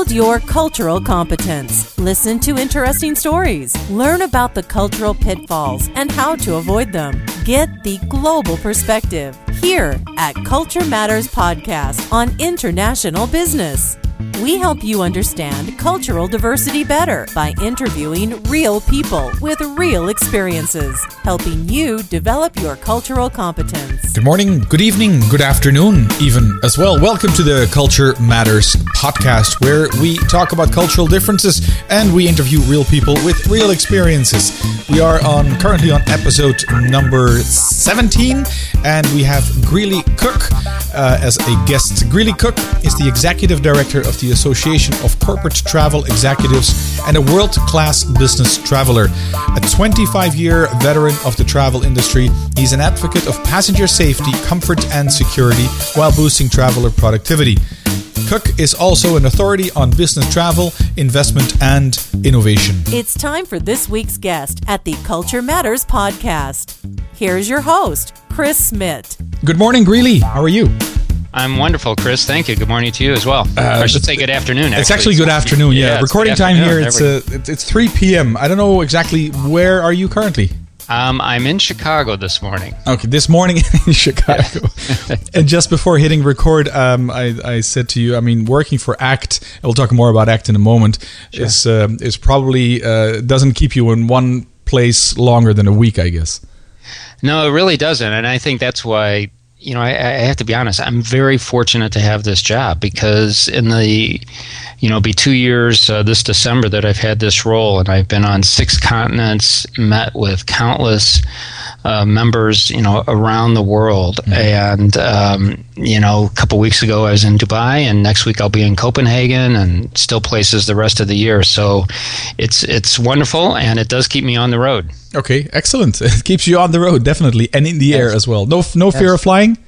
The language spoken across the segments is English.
Build your cultural competence. Listen to interesting stories. Learn about the cultural pitfalls and how to avoid them. Get the global perspective here at Culture Matters Podcast on international business. We help you understand cultural diversity better by interviewing real people with real experiences, helping you develop your cultural competence. Good morning, good evening, good afternoon, even as well. Welcome to the Culture Matters podcast, where we talk about cultural differences and we interview real people with real experiences. We are on currently on episode number 17, and we have Greeley Koch uh, as a guest. Greeley Koch is the executive director of the Association of Corporate Travel Executives and a world class business traveler. A 25 year veteran of the travel industry, he's an advocate of passenger safety, comfort, and security while boosting traveler productivity. Koch is also an authority on business travel, investment, and innovation. It's time for this week's guest at the Culture Matters podcast. Here's your host, Chris Smith. Good morning, Greeley. How are you? I'm wonderful, Chris. Thank you. Good morning to you as well. Uh, I should say good afternoon. Actually. It's actually good afternoon. Yeah, yeah recording time here. It's uh, it's 3 p.m. I don't know exactly where are you currently. Um, I'm in Chicago this morning. Okay, this morning in Chicago. and just before hitting record, um, I, I, said to you, I mean, working for ACT, we'll talk more about ACT in a moment, sure. is, uh, is probably uh, doesn't keep you in one place longer than a week, I guess. No, it really doesn't. And I think that's why you know, I, I, have to be honest. I'm very fortunate to have this job because in the, you know, be two years uh, this December that I've had this role, and I've been on six continents, met with countless uh, members, you know, around the world. Mm-hmm. And um, you know, a couple weeks ago I was in Dubai, and next week I'll be in Copenhagen, and still places the rest of the year. So it's it's wonderful, and it does keep me on the road. Okay, excellent. It keeps you on the road, definitely, and in the yes. air as well. No, no yes. fear of flying.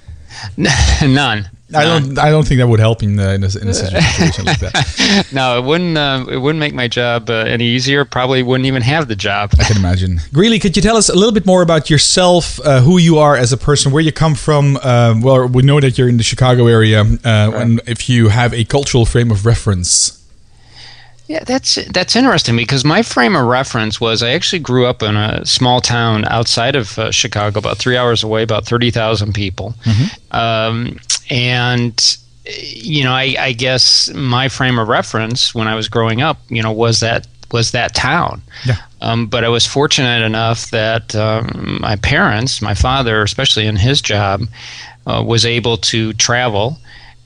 None. I don't. I don't think that would help in, uh, in, a, in a situation like that. no, it wouldn't. Uh, it wouldn't make my job uh, any easier. Probably wouldn't even have the job. I can imagine. Greeley, could you tell us a little bit more about yourself, uh, who you are as a person, where you come from? Uh, well, we know that you're in the Chicago area, uh, right. and if you have a cultural frame of reference. Yeah, that's that's interesting because my frame of reference was I actually grew up in a small town outside of uh, Chicago, about three hours away, about thirty thousand people, mm-hmm. um, and you know, I, I, guess my frame of reference when I was growing up, you know, was that was that town. Yeah. Um, but I was fortunate enough that um, my parents, my father, especially in his job, uh, was able to travel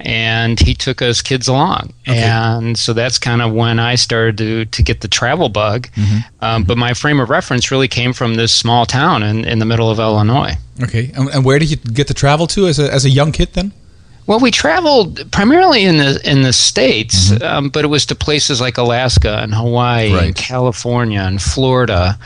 and he took us kids along okay. and so that's kind of when i started to, to get the travel bug mm-hmm. Um, mm-hmm. but my frame of reference really came from this small town in, in the middle of illinois okay and, and where did you get to travel to as a, as a young kid then well, we traveled primarily in the in the states, mm-hmm. um, but it was to places like Alaska and Hawaii right. and California and Florida,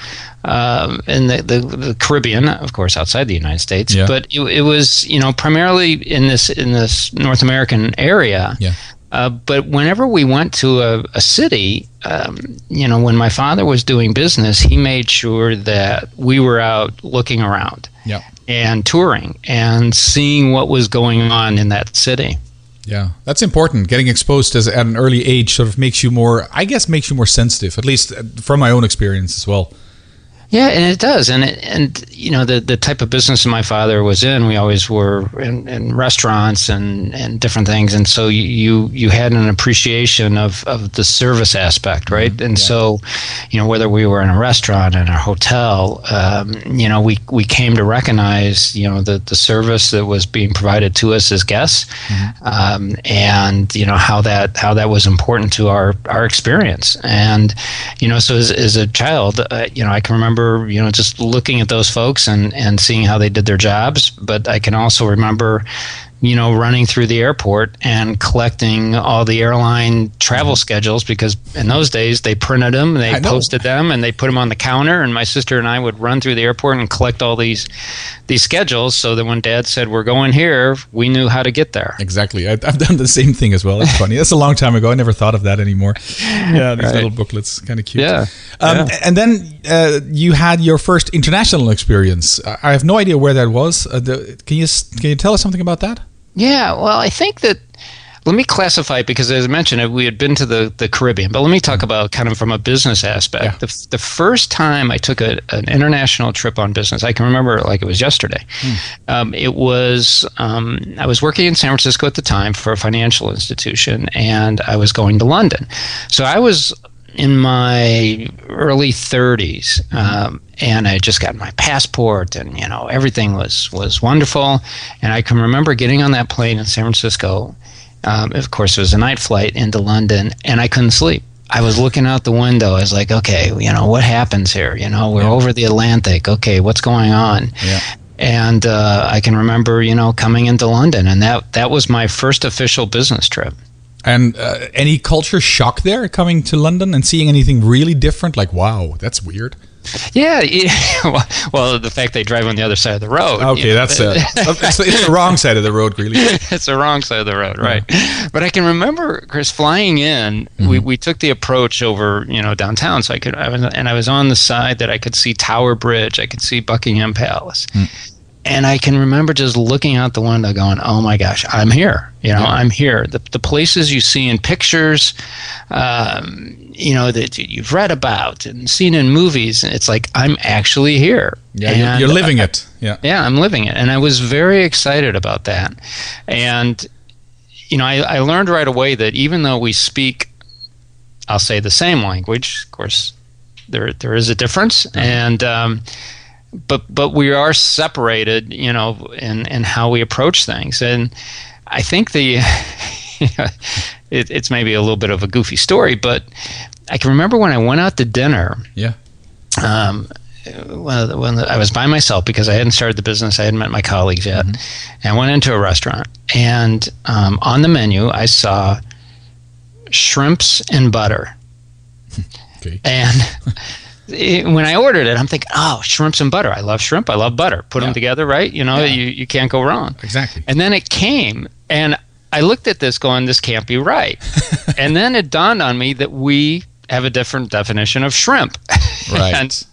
um, and the, the, the Caribbean, of course, outside the United States. Yeah. But it, it, was you know primarily in this in this North American area. Yeah. Uh, but whenever we went to a, a city, um, you know, when my father was doing business, he made sure that we were out looking around yeah. And touring and seeing what was going on in that city. Yeah, that's important. Getting exposed as, at an early age sort of makes you more, I guess, makes you more sensitive, at least uh, from my own experience as well. Yeah, and it does, and it, and you know the the type of business my father was in, we always were in, in restaurants and, and different things, and so you you had an appreciation of, of the service aspect, right? Mm-hmm. And yeah. so, you know, whether we were in a restaurant in a hotel, um, you know, we we came to recognize you know the the service that was being provided to us as guests, mm-hmm. um, and you know how that how that was important to our our experience, and you know, so as, as a child, uh, you know, I can remember remember, you know, just looking at those folks and, and seeing how they did their jobs. But I can also remember, you know, running through the airport and collecting all the airline travel schedules because in those days they printed them, they posted them, and they put them on the counter. And my sister and I would run through the airport and collect all these these schedules so that when Dad said we're going here, we knew how to get there. Exactly, I, have done the same thing as well. It's funny. That's a long time ago. I never thought of that anymore. Yeah, these right. little booklets, kind of cute. Yeah. Um, yeah. And then uh, you had your first international experience. I have no idea where that was. Uh, the, can you can you tell us something about that? Yeah, well, I think that let me classify because, as I mentioned, we had been to the, the Caribbean, but let me talk about kind of from a business aspect. Yeah. The, the first time I took a, an international trip on business, I can remember it like it was yesterday. Um, it was, um, I was working in San Francisco at the time for a financial institution, and I was going to London. So I was in my early 30s um, and i just got my passport and you know everything was was wonderful. And i can remember getting on that plane in san francisco. Um, of course it was a night flight into london and i couldn't sleep. I was looking out the window. I was like okay you know what happens here? You know we're over the atlantic. Okay what's going on? Yeah. and uh, i can remember you know coming into london and that that was my first official business trip And uh, any culture shock there coming to London and seeing anything really different? Like, wow, that's weird. Yeah, yeah. Well, the fact they drive on the other side of the road. Okay, you know, that's uh, it's, it's the wrong side of the road, really. it's the wrong side of the road, right? But I can remember Chris flying in. We, we took the approach over, you know, downtown, so I could, I was, and I was on the side that I could see Tower Bridge, I could see Buckingham Palace, and I can remember just looking out the window, going, "Oh my gosh, I'm here! You know, I'm here." The the places you see in pictures, um, you know, that you've read about and seen in movies, it's like I'm actually here. Yeah, you're, And you're living it. Yeah. yeah, I'm living it. And I was very excited about that. And, you know, I, I learned right away that even though we speak, I'll say the same language, of course, there, there is a difference. And, um, but, but we are separated, you know, in, in how we approach things. And I think the, it, it's maybe a little bit of a goofy story, but I can remember when I went out to dinner, Yeah. um, when, when I was by myself because I hadn't started the business, I hadn't met my colleagues yet, and I went into a restaurant. And um, on the menu, I saw shrimps and butter. Okay. And it, when I ordered it, I'm thinking, oh, shrimps and butter. I love shrimp. I love butter. Put Yeah. them together, right? You know, Yeah. you, you can't go wrong. Exactly. And then it came, and I looked at this going, this can't be right. and then it dawned on me that we have a different definition of shrimp. Right. and,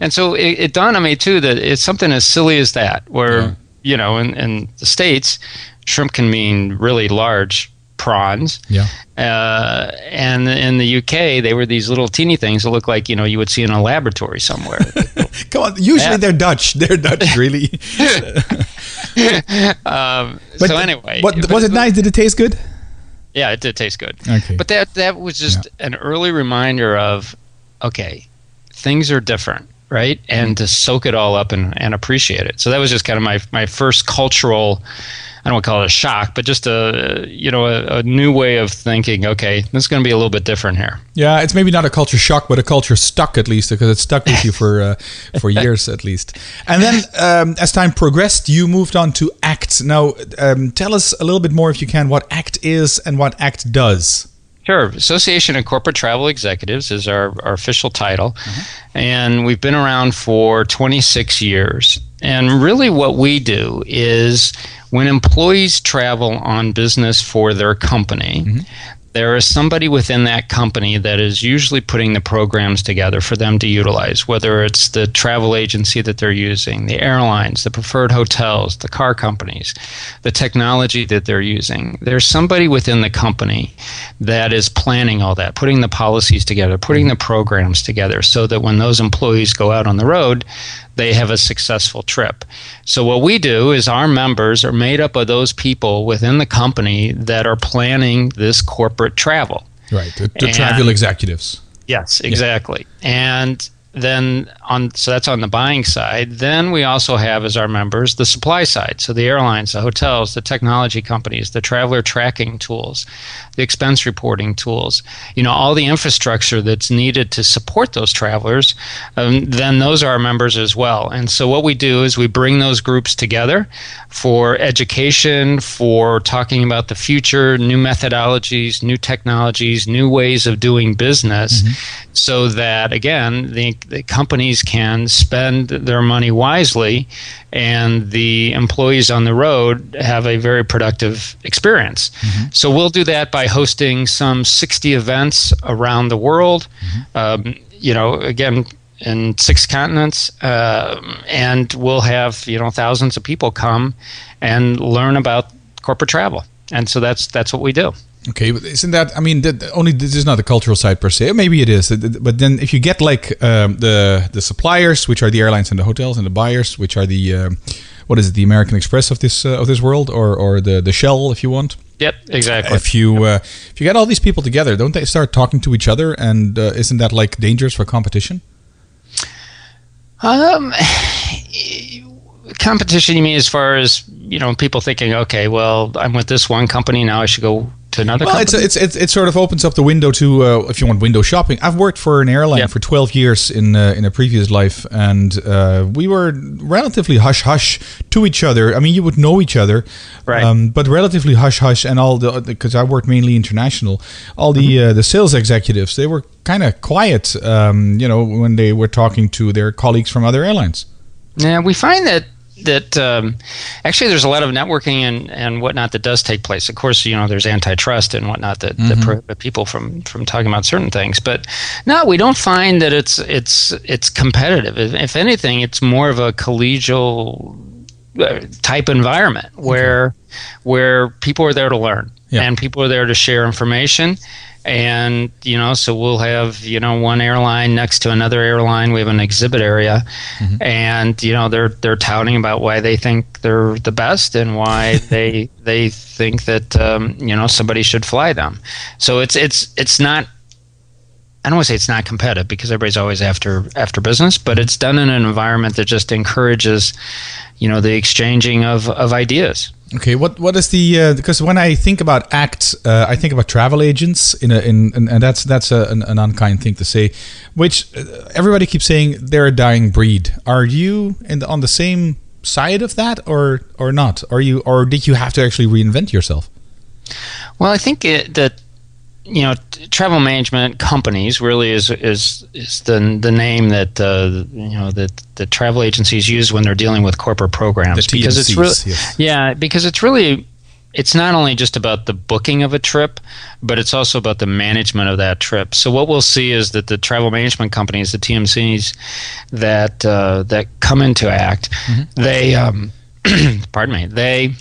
and so it, it dawned on me, too, that it's something as silly as that, where, Yeah. you know, in, in the States, shrimp can mean really large prawns. Yeah. Uh, and in the UK, they were these little teeny things that look like, you know, you would see in a laboratory somewhere. Come on. Usually Yeah. they're Dutch. They're Dutch, really. um, But so anyway. what, but- was it nice? Did it taste good? Yeah, it did taste good. Okay. But that that was just an early reminder of okay, things are different, right? And to soak it all up and, and appreciate it. So that was just kind of my my first cultural I don't want to call it a shock, but just a you know a, a new way of thinking. Okay, this is going to be a little bit different here. Yeah, it's maybe not a culture shock, but a culture stuck at least because it stuck with you for uh, for years at least. And then, um, as time progressed, you moved on to ACT. Now, um, tell us a little bit more, if you can, what ACT is and what ACT does. Sure. Association of Corporate Travel Executives is our, our official title. Mm-hmm. And we've been around for 26 years. And really, what we do is when employees travel on business for their company, mm-hmm. There is somebody within that company that is usually putting the programs together for them to utilize, whether it's the travel agency that they're using, the airlines, the preferred hotels, the car companies, the technology that they're using. There's somebody within the company that is planning all that, putting the policies together, putting mm-hmm. the programs together so that when those employees go out on the road, they have a successful trip. So, what we do is our members are made up of those people within the company that are planning this corporate travel. Right, the, the And- travel executives. Yes, exactly. And then on so that's on the buying side. Then we also have as our members the supply side. So the airlines, the hotels, the technology companies, the traveler tracking tools, the expense reporting tools. You know, all the infrastructure that's needed to support those travelers. Um, then those are our members as well. And so what we do is we bring those groups together for education, for talking about the future, new methodologies, new technologies, new ways of doing business, so that again the, the companies can spend their money wisely and the employees on the road have a very productive experience. So we'll do that by hosting some 60 events around the world. Um, you know, again, in six continents, um and we'll have you know thousands of people come and learn about corporate travel and so that's that's what we do. Okay, but isn't that? I mean, that, only this is not the cultural side per se. Maybe it is, but then if you get like um, the the suppliers, which are the airlines and the hotels, and the buyers, which are the um, what is it, the American Express of this uh, of this world, or or the the Shell, if you want. Yep, exactly. If you uh, if you get all these people together, don't they start talking to each other? And uh, isn't that like dangerous for competition? Um, competition. You mean as far as you know, people thinking, okay, well, I'm with this one company now, I should go to another well, company? It's, it's, it sort of opens up the window to, uh, if you want window shopping. I've worked for an airline yep. for 12 years in uh, in a previous life, and uh, we were relatively hush hush to each other. I mean, you would know each other, right? Um, but relatively hush hush, and all the because I worked mainly international. All the mm-hmm. Uh, the sales executives they were kind of quiet, um, you know, when they were talking to their colleagues from other airlines. Yeah, we find that that um, actually there's a lot of networking and, and whatnot that does take place. Of course, you know there's antitrust and whatnot that, mm-hmm. that prohibit people from from talking about certain things. But no, we don't find that it's it's it's competitive. If, if anything, it's more of a collegial uh, type environment where okay. where people are there to learn yeah. and people are there to share information and you know so we'll have you know one airline next to another airline we have an exhibit area mm-hmm. and you know they're they're touting about why they think they're the best and why they they think that um, you know somebody should fly them so it's it's it's not I don't want to say it's not competitive because everybody's always after after business, but it's done in an environment that just encourages, you know, the exchanging of, of ideas. Okay, what what is the uh, because when I think about ACT, uh, I think about travel agents in a, in, in and that's that's a, an, an, unkind thing to say, which uh, everybody keeps saying they're a dying breed. Are you in the, on the same side of that or or not? Are you or did you have to actually reinvent yourself? Well, I think it, that you know, travel management companies really is is is the the name that uh, you know that the travel agencies use when they're dealing with corporate programs because it's really yes. yeah because it's really it's not only just about the booking of a trip, but it's also about the management of that trip. So what we'll see is that the travel management companies, the TMCs that uh, that come into ACT, mm-hmm. they um, pardon me, they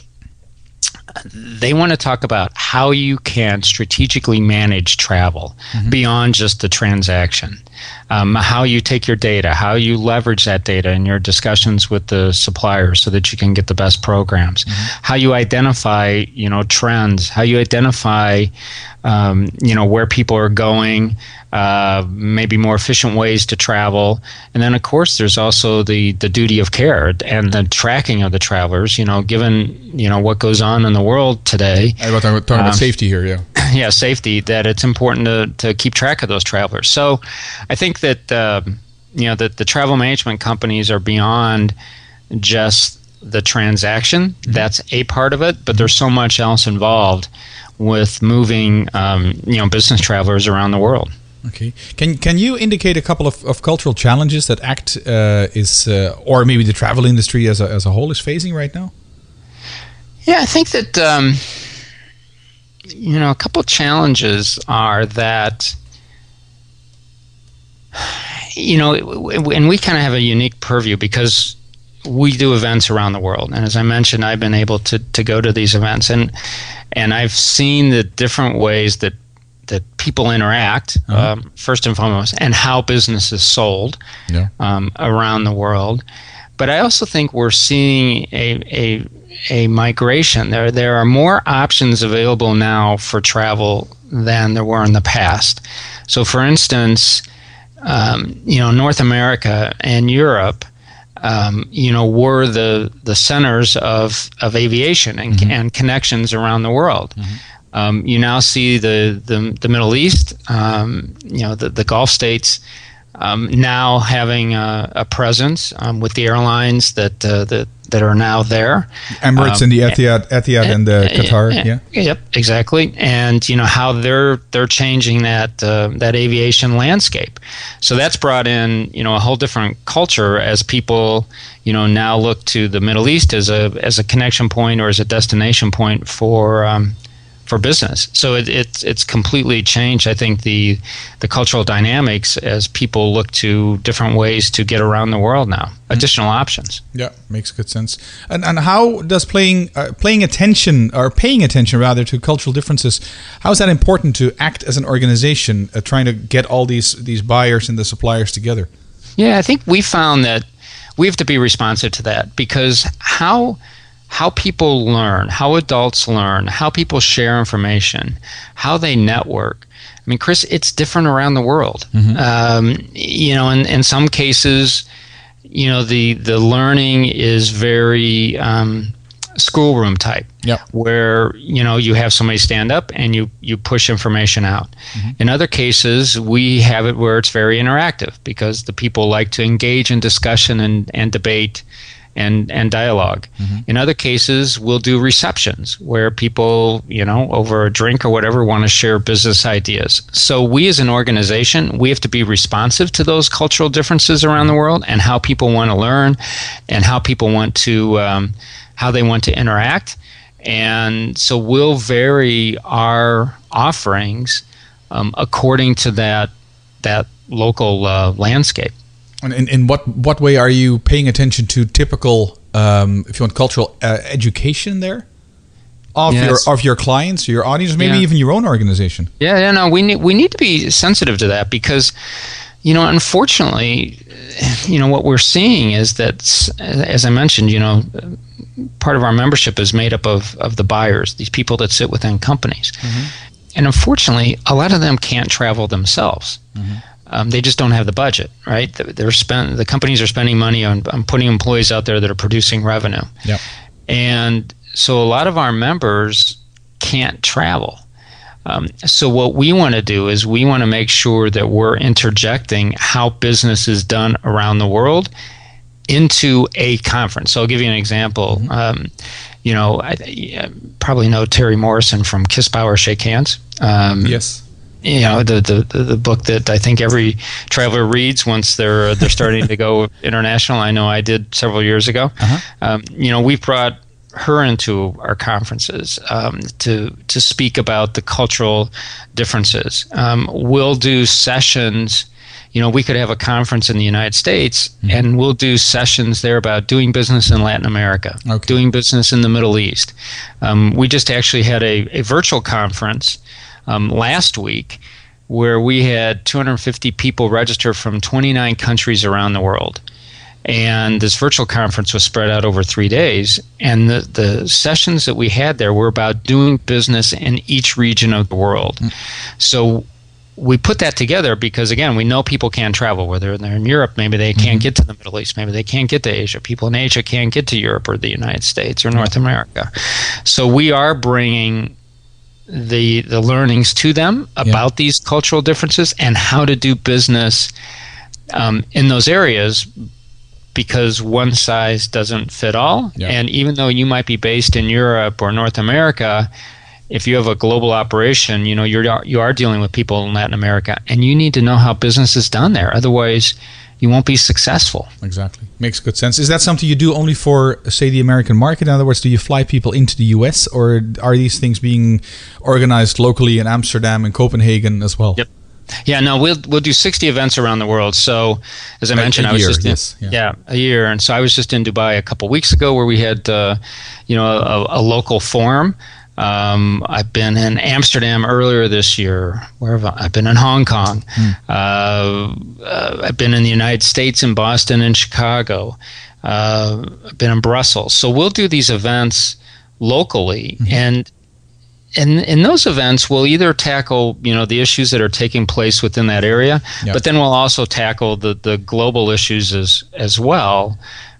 they want to talk about how you can strategically manage travel mm-hmm. beyond just the transaction. Um, how you take your data, how you leverage that data in your discussions with the suppliers so that you can get the best programs. Mm-hmm. How you identify, you know, trends. How you identify, um, you know, where people are going uh, maybe more efficient ways to travel. And then, of course, there's also the, the duty of care and the tracking of the travelers. You know, given you know what goes on in the world today. I was talking about um, safety here, yeah. Yeah, safety. That it's important to, to keep track of those travelers. So, I think that uh, you know that the travel management companies are beyond just the transaction. Mm-hmm. That's a part of it, but there's so much else involved with moving um, you know business travelers around the world. Okay. Can can you indicate a couple of, of cultural challenges that ACT uh, is, uh, or maybe the travel industry as a, as a whole is facing right now? Yeah, I think that um, you know a couple challenges are that you know, and we kind of have a unique purview because we do events around the world, and as I mentioned, I've been able to to go to these events and and I've seen the different ways that that people interact uh-huh. um, first and foremost, and how business is sold yeah. um, around the world. But I also think we're seeing a, a a migration. There there are more options available now for travel than there were in the past. So, for instance, um, you know, North America and Europe. Um, you know, were the the centers of, of aviation and, mm-hmm. and connections around the world. Mm-hmm. Um, you now see the the, the Middle East, um, you know, the, the Gulf states um, now having a, a presence um, with the airlines that uh, that that are now there. Emirates and the um, Etihad, Etihad and the Qatar, yeah. Yep, exactly. And you know how they're they're changing that uh, that aviation landscape. So that's brought in you know a whole different culture as people you know now look to the Middle East as a as a connection point or as a destination point for um, for business. So it, it's it's completely changed. I think the the cultural dynamics as people look to different ways to get around the world now, mm-hmm. additional options. Yeah, makes good sense. And and how does playing uh, playing attention or paying attention rather to cultural differences? How is that important to ACT as an organization, uh, trying to get all these these buyers and the suppliers together? Yeah, I think we found that we have to be responsive to that because how how people learn, how adults learn, how people share information, how they network. I mean, Chris, it's different around the world. Mm-hmm. Um, you know, in, in some cases, you know, the the learning is very um, schoolroom type, yep. where you know you have somebody stand up and you you push information out. Mm-hmm. In other cases, we have it where it's very interactive because the people like to engage in discussion and, and debate and and dialog mm-hmm. In other cases, we'll do receptions where people, you know, over a drink or whatever, want to share business ideas. So we, as an organization, we have to be responsive to those cultural differences around the world and how people want to learn, and how people want to um, how they want to interact. And so we'll vary our offerings um, according to that that local uh, landscape. And in, in what what way are you paying attention to typical, um, if you want, cultural uh, education there? Of yes. your of your clients, your audience, maybe yeah. even your own organization. Yeah, yeah, no, we need we need to be sensitive to that because, you know, unfortunately, you know what we're seeing is that, as I mentioned, you know, part of our membership is made up of of the buyers, these people that sit within companies, mm-hmm. and unfortunately, a lot of them can't travel themselves. Mm-hmm um, they just don't have the budget, right? They're spent. The companies are spending money on, on putting employees out there that are producing revenue. Yep. And so a lot of our members can't travel. Um, so what we want to do is we want to make sure that we're interjecting how business is done around the world into a conference. So I'll give you an example. Mm-hmm. Um, you know, I, I, probably know Terri Morrison from Kiss Bow or Shake Hands. Um, yes you know the, the the book that I think every traveler reads once they're they're starting to go international. I know I did several years ago. Uh-huh. Um, you know, we've brought her into our conferences um, to to speak about the cultural differences. Um, we'll do sessions. You know, we could have a conference in the United States, mm-hmm. and we'll do sessions there about doing business in Latin America, okay. doing business in the Middle East. Um, we just actually had a, a virtual conference um, last week where we had 250 people register from 29 countries around the world. And this virtual conference was spread out over three days. And the, the sessions that we had there were about doing business in each region of the world. Mm. So we put that together because again we know people can't travel whether they're in Europe maybe they can't mm-hmm. get to the Middle East maybe they can't get to Asia people in Asia can't get to Europe or the United States or North America so we are bringing the the learnings to them about yeah. these cultural differences and how to do business um, in those areas because one size doesn't fit all yeah. and even though you might be based in Europe or North America if you have a global operation you know you're you are dealing with people in Latin America and you need to know how business is done there otherwise you won't be successful. Exactly. Makes good sense. Is that something you do only for, say, the American market? In other words, do you fly people into the US or are these things being organized locally in Amsterdam and Copenhagen as well? Yep. Yeah, no, we'll we'll do sixty events around the world. So, as I mentioned, I was just in, yes, yeah. yeah. a year, and so I was just in Dubai a couple weeks ago, where we had, uh, you know, a, a local forum um, I've been in Amsterdam earlier this year. Where have I? I've been in Hong Kong. Hmm. Uh, uh, I've been in the United States, in Boston and Chicago. Uh, I've been in Brussels. So we'll do these events locally, mm-hmm. and in in those events, we'll either tackle you know the issues that are taking place within that area, yep. but then we'll also tackle the the global issues as as well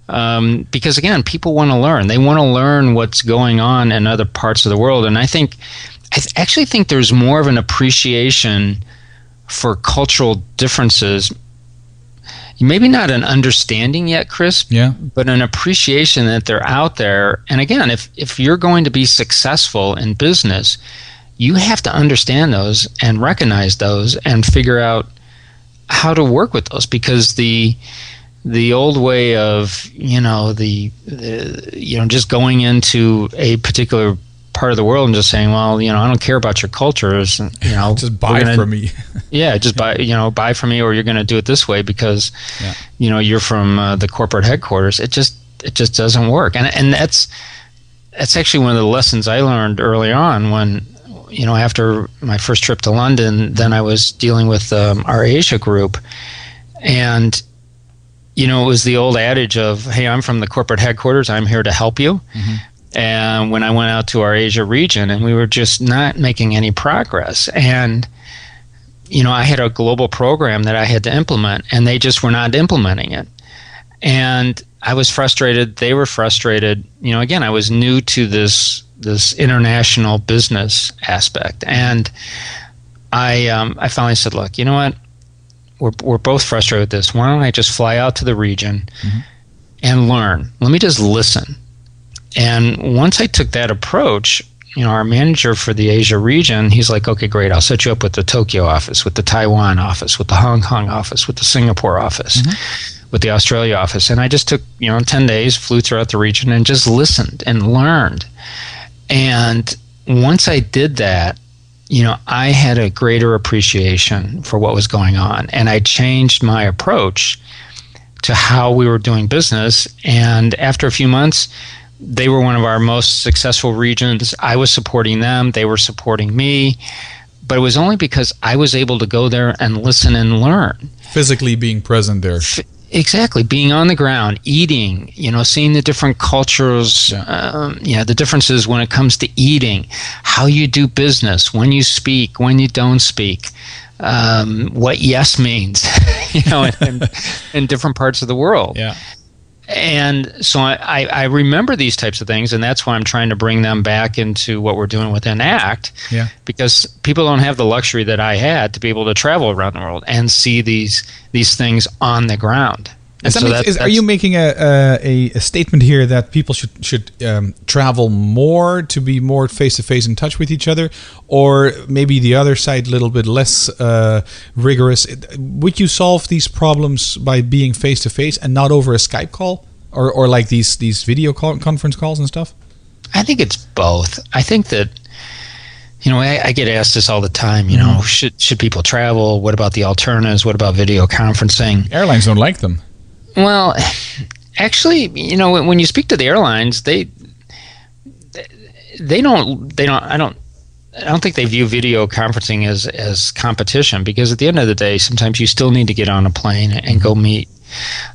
um, because again, people want to learn. They want to learn what's going on in other parts of the world, and I think I th- actually think there's more of an appreciation for cultural differences. Maybe not an understanding yet, Chris. Yeah. But an appreciation that they're out there. And again, if if you're going to be successful in business, you have to understand those and recognize those and figure out how to work with those because the the old way of you know the, the, you know just going into a particular part of the world and just saying, well, you know, I don't care about your cultures. You know, just buy gonna, from me. yeah, just buy. You know, buy from me, or you're going to do it this way because, yeah. you know, you're from uh, the corporate headquarters. It just it just doesn't work, and and that's that's actually one of the lessons I learned early on when you know, after my first trip to London, then I was dealing with um, our Asia group, and you know, it was the old adage of, "Hey, I'm from the corporate headquarters. I'm here to help you." Mm-hmm. And when I went out to our Asia region, and we were just not making any progress, and you know, I had a global program that I had to implement, and they just were not implementing it, and I was frustrated. They were frustrated. You know, again, I was new to this this international business aspect. And I um, I finally said, look, you know what? We're we're both frustrated with this. Why don't I just fly out to the region mm-hmm. and learn? Let me just listen. And once I took that approach, you know, our manager for the Asia region, he's like, okay, great, I'll set you up with the Tokyo office, with the Taiwan office, with the Hong Kong office, with the Singapore office. Mm-hmm with the Australia office. And I just took, you know, 10 days, flew throughout the region and just listened and learned. And once I did that, you know, I had a greater appreciation for what was going on. And I changed my approach to how we were doing business. And after a few months, they were one of our most successful regions. I was supporting them, they were supporting me. But it was only because I was able to go there and listen and learn. Physically being present there. F- Exactly, being on the ground, eating, you know, seeing the different cultures, um, you know, the differences when it comes to eating, how you do business, when you speak, when you don't speak, um, what yes means, you know, in, in, different parts of the world. Yeah and so I, I remember these types of things, and that's why I'm trying to bring them back into what we're doing within ACT. Yeah. Because people don't have the luxury that I had to be able to travel around the world and see these these things on the ground. So makes, is, are you making a, a, a, statement here that people should should um, travel more to be more face to face in touch with each other, or maybe the other side a little bit less uh, rigorous? Would you solve these problems by being face to face and not over a Skype call, or or like these these video call, conference calls and stuff? I think it's both. I think that you know, I, I, get asked this all the time. You know, mm-hmm. should should people travel? What about the alternatives? What about video conferencing? Airlines don't like them. Well, actually, you know, when you speak to the airlines, they they don't they don't I don't I don't think they view video conferencing as as competition because at the end of the day, sometimes you still need to get on a plane and go meet.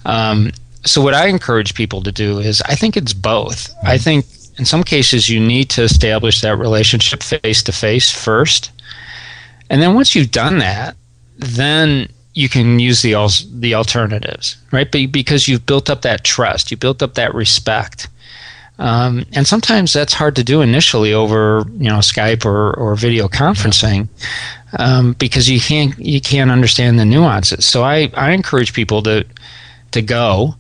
Um, so what I encourage people to do is I think it's both. I think in some cases you need to establish that relationship face to face first, and then once you've done that, then you can use the the alternatives, right? Because you've built up that trust, you built up that respect, um, and sometimes that's hard to do initially over you know Skype or, or video conferencing um, because you can't you can't understand the nuances. So I, I encourage people to to go,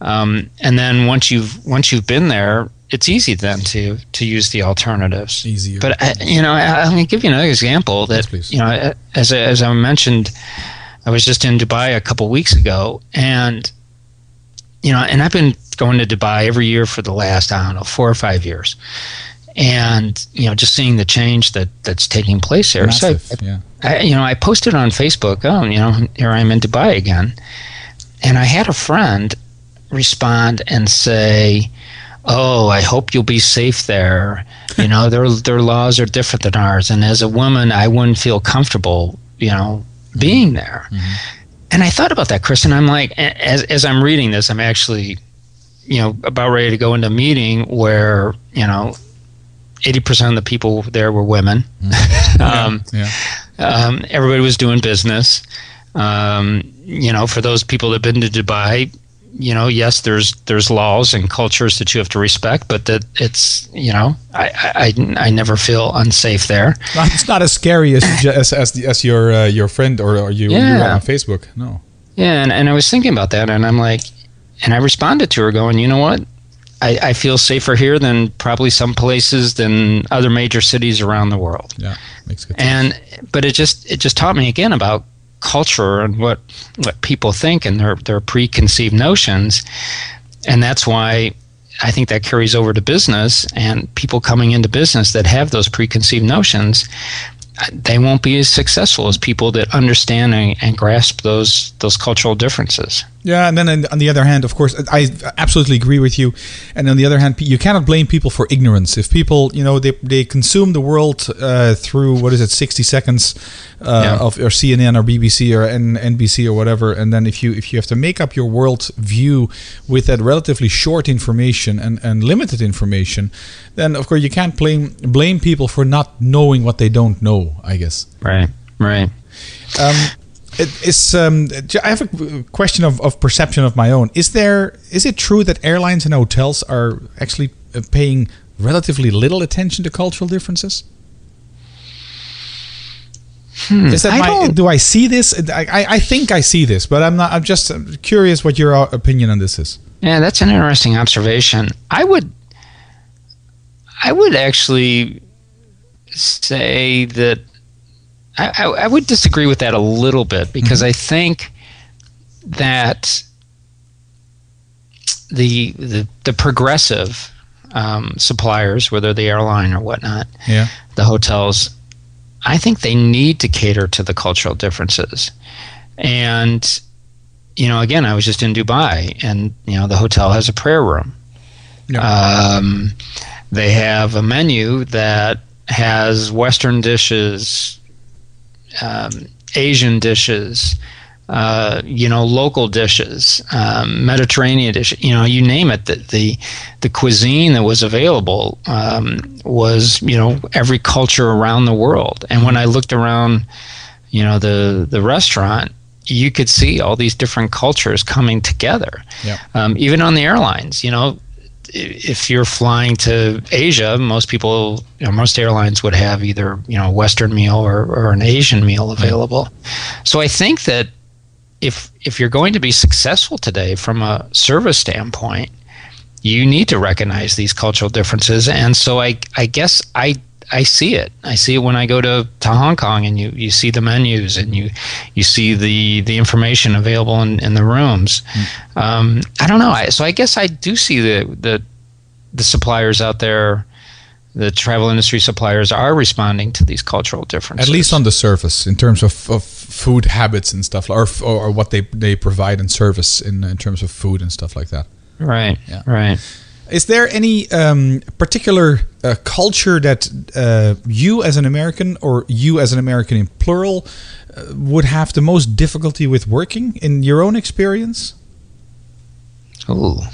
um, and then once you've once you've been there, it's easy then to to use the alternatives. Easier, but I, you know I, going to give you another example that yes, you know as as I mentioned I was just in Dubai a couple weeks ago, and you know, and I've been going to Dubai every year for the last I don't know four or five years, and you know, just seeing the change that that's taking place there. Massive, so, I, yeah. I, you know, I posted on Facebook. Oh, you know, here I am in Dubai again, and I had a friend respond and say, "Oh, I hope you'll be safe there." You know, their their laws are different than ours, and as a woman, I wouldn't feel comfortable. You know, being there. Mm-hmm. And I thought about that, Chris, and I'm like, as, as I'm reading this, I'm actually, you know, about ready to go into a meeting where, you know, 80% of the people there were women. Mm-hmm. um, yeah, yeah. Um, everybody was doing business. Um, you know, for those people that have been to Dubai, you know, yes, there's there's laws and cultures that you have to respect, but that it's you know, I I, I never feel unsafe there. It's not as scary as as as, the, as your uh, your friend or, or you, yeah. on Facebook. No. Yeah, and, and I was thinking about that, and I'm like, and I responded to her going, you know what, I, I feel safer here than probably some places than other major cities around the world. Yeah, makes good. And but it just it just taught me again about culture and what what people think and their their preconceived notions, and that's why I think that carries over to business and people coming into business that have those preconceived notions they won't be as successful as people that understand and, and grasp those those cultural differences. Yeah, and then on the other hand, of course, I absolutely agree with you. And on the other hand, you cannot blame people for ignorance. If people, you know, they, they consume the world uh, through what is it, sixty seconds uh, yeah. of or CNN or BBC or N- NBC or whatever, and then if you if you have to make up your world view with that relatively short information and, and limited information, then of course you can't blame blame people for not knowing what they don't know. I guess. Right. Right. Um, it's um, I have a question of, of perception of my own. Is there is it true that airlines and hotels are actually uh, paying relatively little attention to cultural differences? Hmm, is that I my? Do I see this? I, I think I see this, but I'm not. I'm just curious what your opinion on this is. Yeah, that's an interesting observation. I would, I would actually say that I, I, would disagree with that a little bit because mm-hmm. I think that the the, the progressive um, suppliers, whether the airline or whatnot, yeah. the hotels, I think they need to cater to the cultural differences. And you know, again, I was just in Dubai, and you know, the hotel has a prayer room. Yeah. Um, they have a menu that has Western dishes, um, Asian dishes, uh, you know, local dishes, um, Mediterranean dishes, you know, you name it. The, the, the cuisine that was available um, was, you know, every culture around the world. And when I looked around, you know, the, the restaurant, you could see all these different cultures coming together. Yeah. Um, even on the airlines, you know, if you're flying to Asia, most people, you know, most airlines would have either you know a Western meal or, or an Asian meal available. So I think that if if you're going to be successful today from a service standpoint, you need to recognize these cultural differences. And so I I guess I I see it. I see it when I go to, to Hong Kong and you, you see the menus and you you see the, the information available in, in the rooms. Mm. Um, I don't know. I, so I guess I do see the, the the suppliers out there, the travel industry suppliers are responding to these cultural differences. At least on the surface, in terms of, of food habits and stuff, or, or what they, they provide in service in, in terms of food and stuff like that. Right. Yeah. Right. Is there any um, particular uh, culture that uh, you as an American or you as an American in plural uh, would have the most difficulty with working in your own experience? Oh.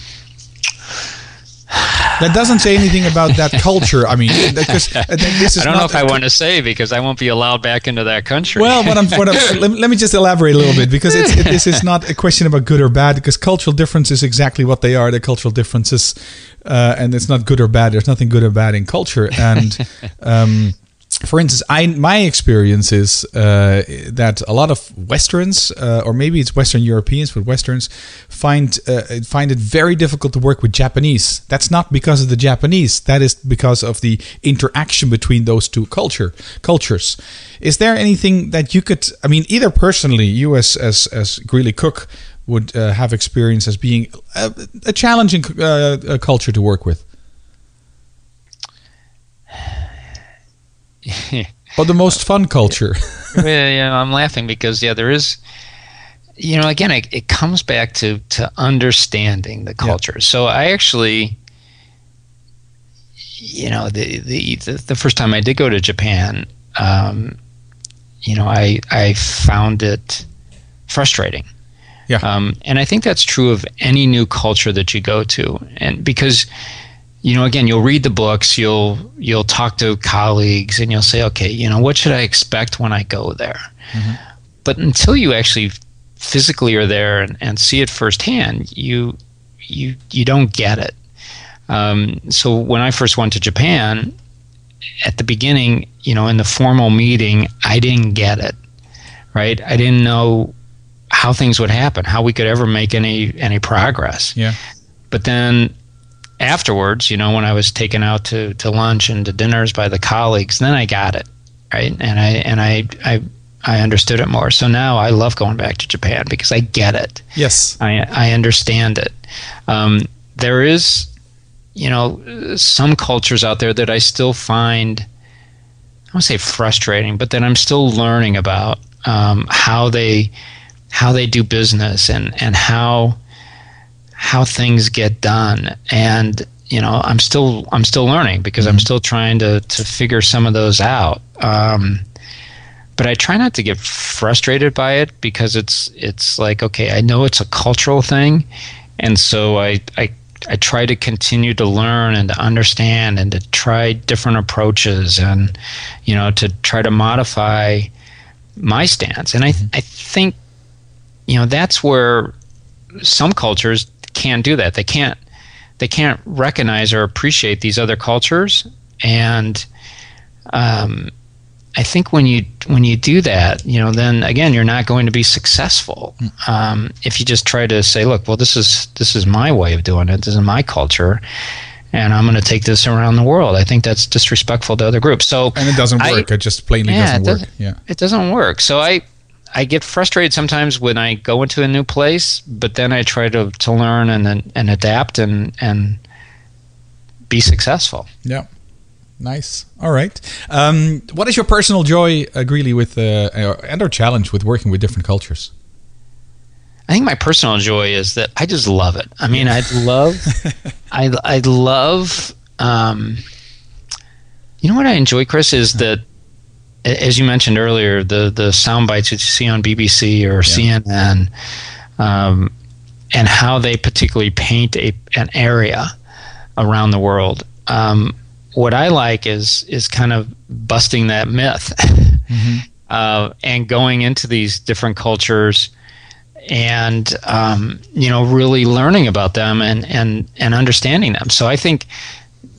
That doesn't say anything about that culture. I mean, because uh, this is. I don't know if I want to say because I won't be allowed back into that country. Well, what I'm, what I'm let, let, me just elaborate a little bit because it's, it, this is not a question about good or bad because cultural difference is exactly what they are. The cultural differences, uh, and it's not good or bad. There's nothing good or bad in culture, and. Um, for instance, I my experience is uh, that a lot of Westerns, uh, or maybe it's Western Europeans, but Westerns find uh, find it very difficult to work with Japanese. That's not because of the Japanese. That is because of the interaction between those two culture cultures. Is there anything that you could? I mean, either personally, you as as as Greeley Koch would uh, have experience as being a, a challenging uh, culture to work with. or the most fun culture. yeah, yeah, I'm laughing because yeah, there is. You know, again, it, it comes back to to understanding the culture. Yeah. So I actually, you know, the, the the first time I did go to Japan, um, you know, I I found it frustrating. Yeah. Um, and I think that's true of any new culture that you go to, and because you know again you'll read the books you'll you'll talk to colleagues and you'll say okay you know what should i expect when i go there? Mm-hmm. but until you actually physically are there and, and see it firsthand you you you don't get it. Um, so when i first went to japan at the beginning you know in the formal meeting i didn't get it right? I didn't know how things would happen how we could ever make any any progress. Yeah. But then afterwards, you know, when I was taken out to, to lunch and to dinners by the colleagues, then I got it, right? And I and I I I understood it more. So now I love going back to Japan because I get it. Yes, I I understand it. Um, there is you know, some cultures out there that I still find, I don't say frustrating, but that I'm still learning about um, how they how they do business and and how how things get done and you know i'm still i'm still learning because i'm mm-hmm. still trying to to figure some of those out um, but i try not to get frustrated by it because it's it's like okay i know it's a cultural thing and so i i I try to continue to learn and to understand and to try different approaches and you know to try to modify my stance and I mm-hmm. I think you know that's where some cultures can't do that they can't they can't recognize or appreciate these other cultures and um, I think when you when you do that, you know, then again, you're not going to be successful. Um, if you just try to say, "Look, well, this is this is my way of doing it. This is my culture," and I'm going to take this around the world. I think that's disrespectful to other groups. So and it doesn't work. I, it just plainly yeah, doesn't, doesn't work. Yeah, it doesn't work. So I I get frustrated sometimes when I go into a new place, but then I try to, to learn and and adapt and and be successful. Yeah. Nice. All right. Um, what is your personal joy, uh, Greeley, with uh, and or challenge with working with different cultures? I think my personal joy is that I just love it. I mean, I love, I I love. Um, you know what I enjoy, Chris, is that as you mentioned earlier, the the sound bites that you see on BBC or yeah. CNN, um, and how they particularly paint a an area around the world. Um, what I like is is kind of busting that myth, mm-hmm. uh, and going into these different cultures, and um, you know, really learning about them and and and understanding them. So I think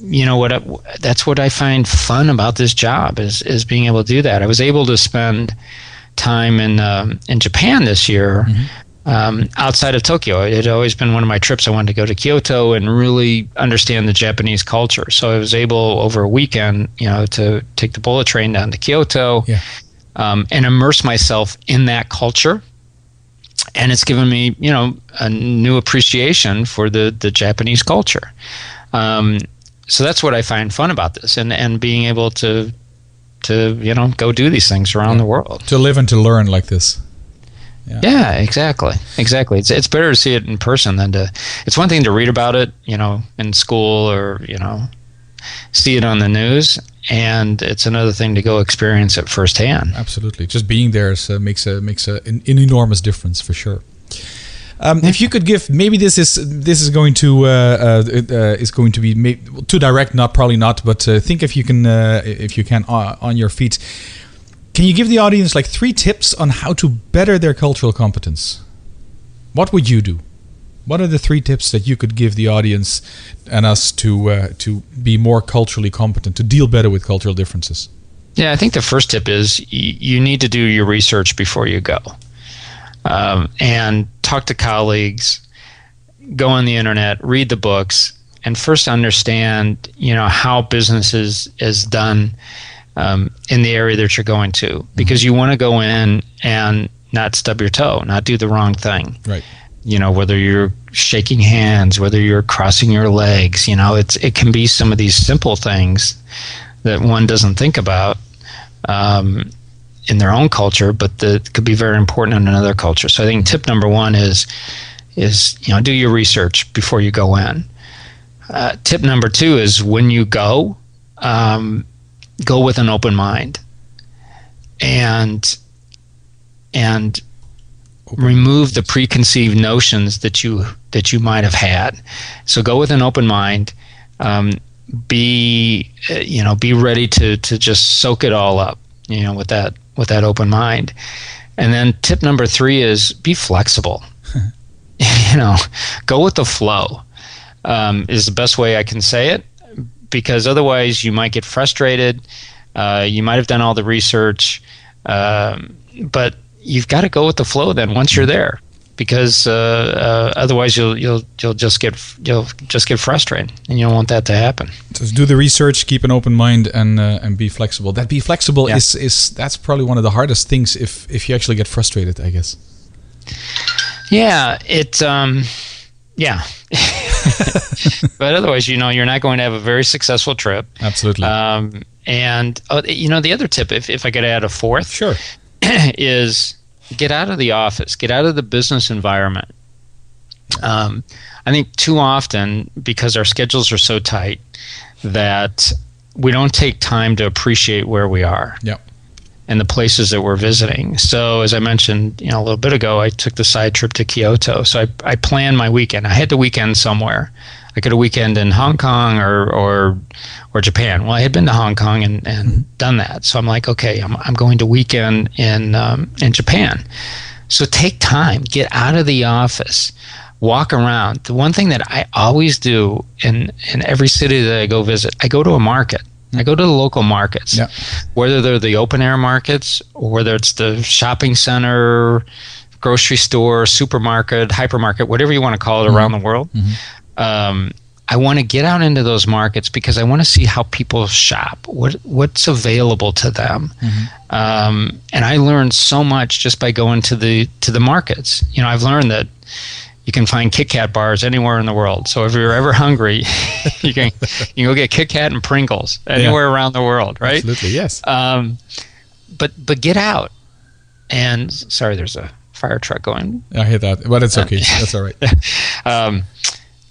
you know what that's what I find fun about this job is is being able to do that. I was able to spend time in um, in Japan this year. Mm-hmm. Um, outside of Tokyo, it had always been one of my trips. I wanted to go to Kyoto and really understand the Japanese culture. So I was able over a weekend, you know, to take the bullet train down to Kyoto yeah. um, and immerse myself in that culture. And it's given me, you know, a new appreciation for the the Japanese culture. Um, so that's what I find fun about this, and and being able to to you know go do these things around yeah. the world to live and to learn like this. Yeah. yeah. exactly, exactly. It's it's better to see it in person than to. It's one thing to read about it, you know, in school or you know, see it on the news, and it's another thing to go experience it firsthand. Absolutely, just being there is, uh, makes a makes a, an, an enormous difference for sure. Um, if you could give, maybe this is this is going to uh, uh, uh is going to be too direct, not probably not, but uh, think if you can uh, if you can on your feet. Can you give the audience like three tips on how to better their cultural competence? What would you do? What are the three tips that you could give the audience and us to to be more culturally competent, to deal better with cultural differences? Yeah, I think the first tip is you need to do your research before you go um, and talk to colleagues, go on the internet, read the books, and first understand you know how business is, is done um, in the area that you're going to mm-hmm. because you want to go in and not stub your toe, not do the wrong thing. Right. You know whether you're shaking hands, whether you're crossing your legs. You know it's it can be some of these simple things that one doesn't think about. Um, in their own culture, but that could be very important in another culture. So I think tip number one is is you know do your research before you go in. Uh, tip number two is when you go, um, go with an open mind, and and remove the preconceived notions that you that you might have had. So go with an open mind. Um, be uh, you know be ready to to just soak it all up you know with that with that open mind. And then tip number three is be flexible. you know, go with the flow um, is the best way I can say it because otherwise you might get frustrated. Uh, you might have done all the research, um, but you've got to go with the flow then once you're there because uh, uh, otherwise you'll you'll you'll just get you'll just get frustrated, and you don't want that to happen. Just do the research, keep an open mind, and uh, and be flexible. That be flexible yeah. is is that's probably one of the hardest things if if you actually get frustrated, I guess. Yeah, it. Um, yeah. but otherwise, you know, you're not going to have a very successful trip. Absolutely. Um, and uh, you know, the other tip, if if I could add a fourth, sure, is get out of the office, get out of the business environment. Um, I think too often, because our schedules are so tight, that we don't take time to appreciate where we are. Yep. And the places that we're visiting. So, as I mentioned, you know, a little bit ago, I took the side trip to Kyoto. So I, I planned my weekend. I had the weekend somewhere. I could a weekend in Hong Kong or or or Japan. Well, I had been to Hong Kong and, and done that. So I'm like, okay, I'm I'm going to weekend in um, in Japan. So take time, get out of the office walk around. The one thing that I always do in in every city that I go visit, I go to a market. I go to the local markets, yeah. whether they're the open air markets or whether it's the shopping center, grocery store, supermarket, hypermarket, whatever you want to call it mm-hmm. around the world. Mm-hmm. Um, I want to get out into those markets because I want to see how people shop, what what's available to them, mm-hmm. um, and I learned so much just by going to the to the markets. You know, I've learned that you can find Kit Kat bars anywhere in the world. So if you're ever hungry, you can you can go get Kit Kat and Pringles anywhere yeah. around the world, right? Absolutely, yes. Um, but but get out. And sorry, there's a fire truck going. I hear that, but it's okay. That's all right. um,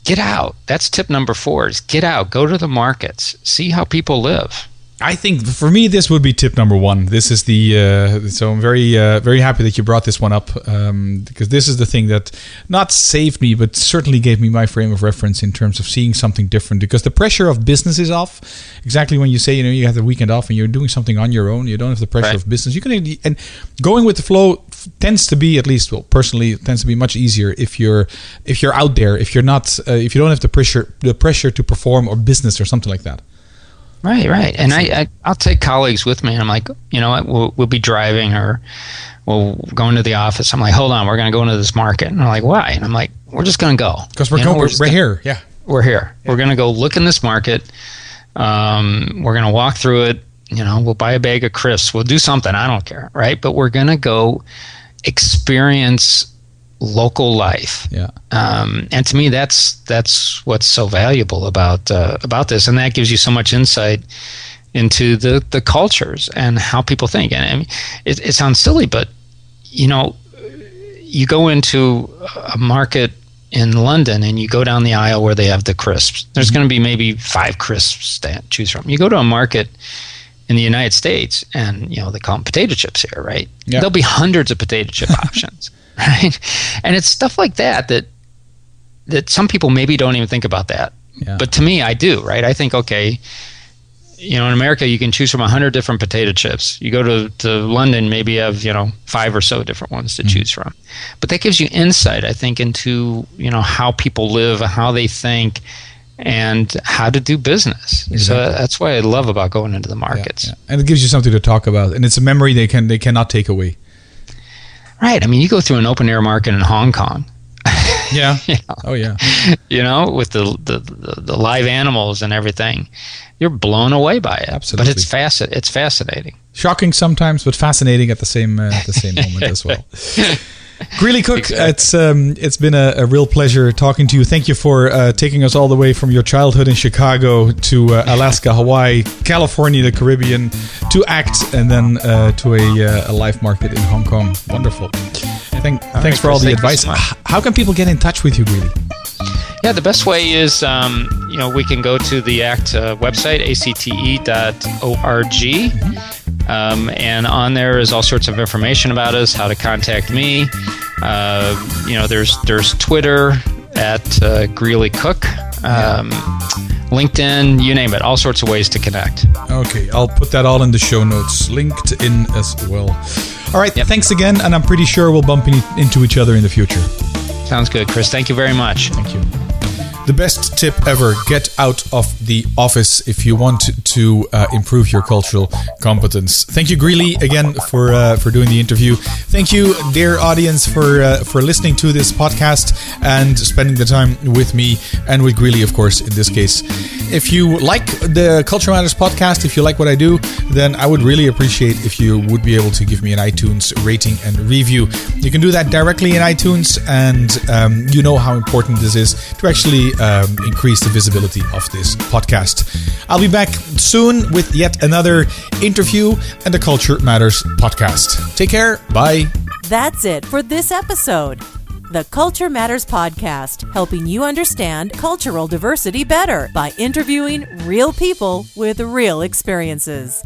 get out. That's tip number four: is get out, go to the markets, see how people live. I think for me this would be tip number one. This is the uh, so I'm very uh, very happy that you brought this one up um, because this is the thing that not saved me but certainly gave me my frame of reference in terms of seeing something different. Because the pressure of business is off. Exactly when you say you know you have the weekend off and you're doing something on your own, you don't have the pressure right. of business. You can and going with the flow tends to be at least well personally tends to be much easier if you're if you're out there if you're not uh, if you don't have the pressure the pressure to perform or business or something like that. Right, right. And I, I will take colleagues with me. And I'm like, you know what? We'll, we'll be driving or we'll go into the office. I'm like, hold on, we're going to go into this market. And I'm like, why? And I'm like, we're just going to go because we're, going, we're, we're here. Yeah, we're here. Yeah. We're going to go look in this market. Um, we're going to walk through it. You know, we'll buy a bag of crisps. We'll do something. I don't care, right? But we're going to go experience local life. Yeah. Um, and to me, that's that's what's so valuable about uh, about this, and that gives you so much insight into the the cultures and how people think. And I mean, it, it sounds silly, but you know, you go into a market in London and you go down the aisle where they have the crisps. There's mm-hmm. going to be maybe five crisps to choose from. You go to a market in the United States, and you know they call them potato chips here, right? Yeah. There'll be hundreds of potato chip options. right? And it's stuff like that that that some people maybe don't even think about that. Yeah. But to me, I do, right? I think, okay, you know, in America, you can choose from a hundred different potato chips. You go to, to London, maybe you have, you know, five or so different ones to mm-hmm. choose from. But that gives you insight, I think, into, you know, how people live, how they think, and how to do business. Exactly. So that's why I love about going into the markets. Yeah, yeah. And it gives you something to talk about. And it's a memory they can they cannot take away. Right. I mean, you go through an open air market in Hong Kong. Yeah. you know, oh yeah. You know, with the, the, the the live animals and everything, you're blown away by it. Absolutely. But it's fasc- It's fascinating. Shocking sometimes, but fascinating at the same uh, at the same moment as well. Greeley Koch, exactly. it's um, it's been a, a, real pleasure talking to you. Thank you for uh, taking us all the way from your childhood in Chicago to uh, Alaska, Hawaii, California, the Caribbean, to ACT, and then uh, to a, uh, a live market in Hong Kong. Wonderful. Thank, thanks right, for all the advice. So How can people get in touch with you, Greeley? Yeah, the best way is, um, you know, we can go to the ACT uh, website, acte.org. Mm-hmm. Um, and on there is all sorts of information about us, how to contact me. Uh, you know, there's there's Twitter at uh, Greeley Koch, um, LinkedIn, you name it, all sorts of ways to connect. Okay, I'll put that all in the show notes, linked in as well. All right, yep. thanks again, and I'm pretty sure we'll bump in, into each other in the future. Sounds good, Chris. Thank you very much. Thank you the best tip ever get out of the office if you want to uh, improve your cultural competence. Thank you greeley again for uh, for doing the interview. Thank you dear audience for uh, for listening to this podcast and spending the time with me and with greeley of course in this case. If you like the Culture Matters podcast, if you like what I do, then I would really appreciate if you would be able to give me an iTunes rating and review. You can do that directly in iTunes, and um, you know how important this is to actually um, increase the visibility of this podcast. I'll be back soon with yet another interview and the Culture Matters podcast. Take care. Bye. That's it for this episode. The Culture Matters Podcast, helping you understand cultural diversity better by interviewing real people with real experiences.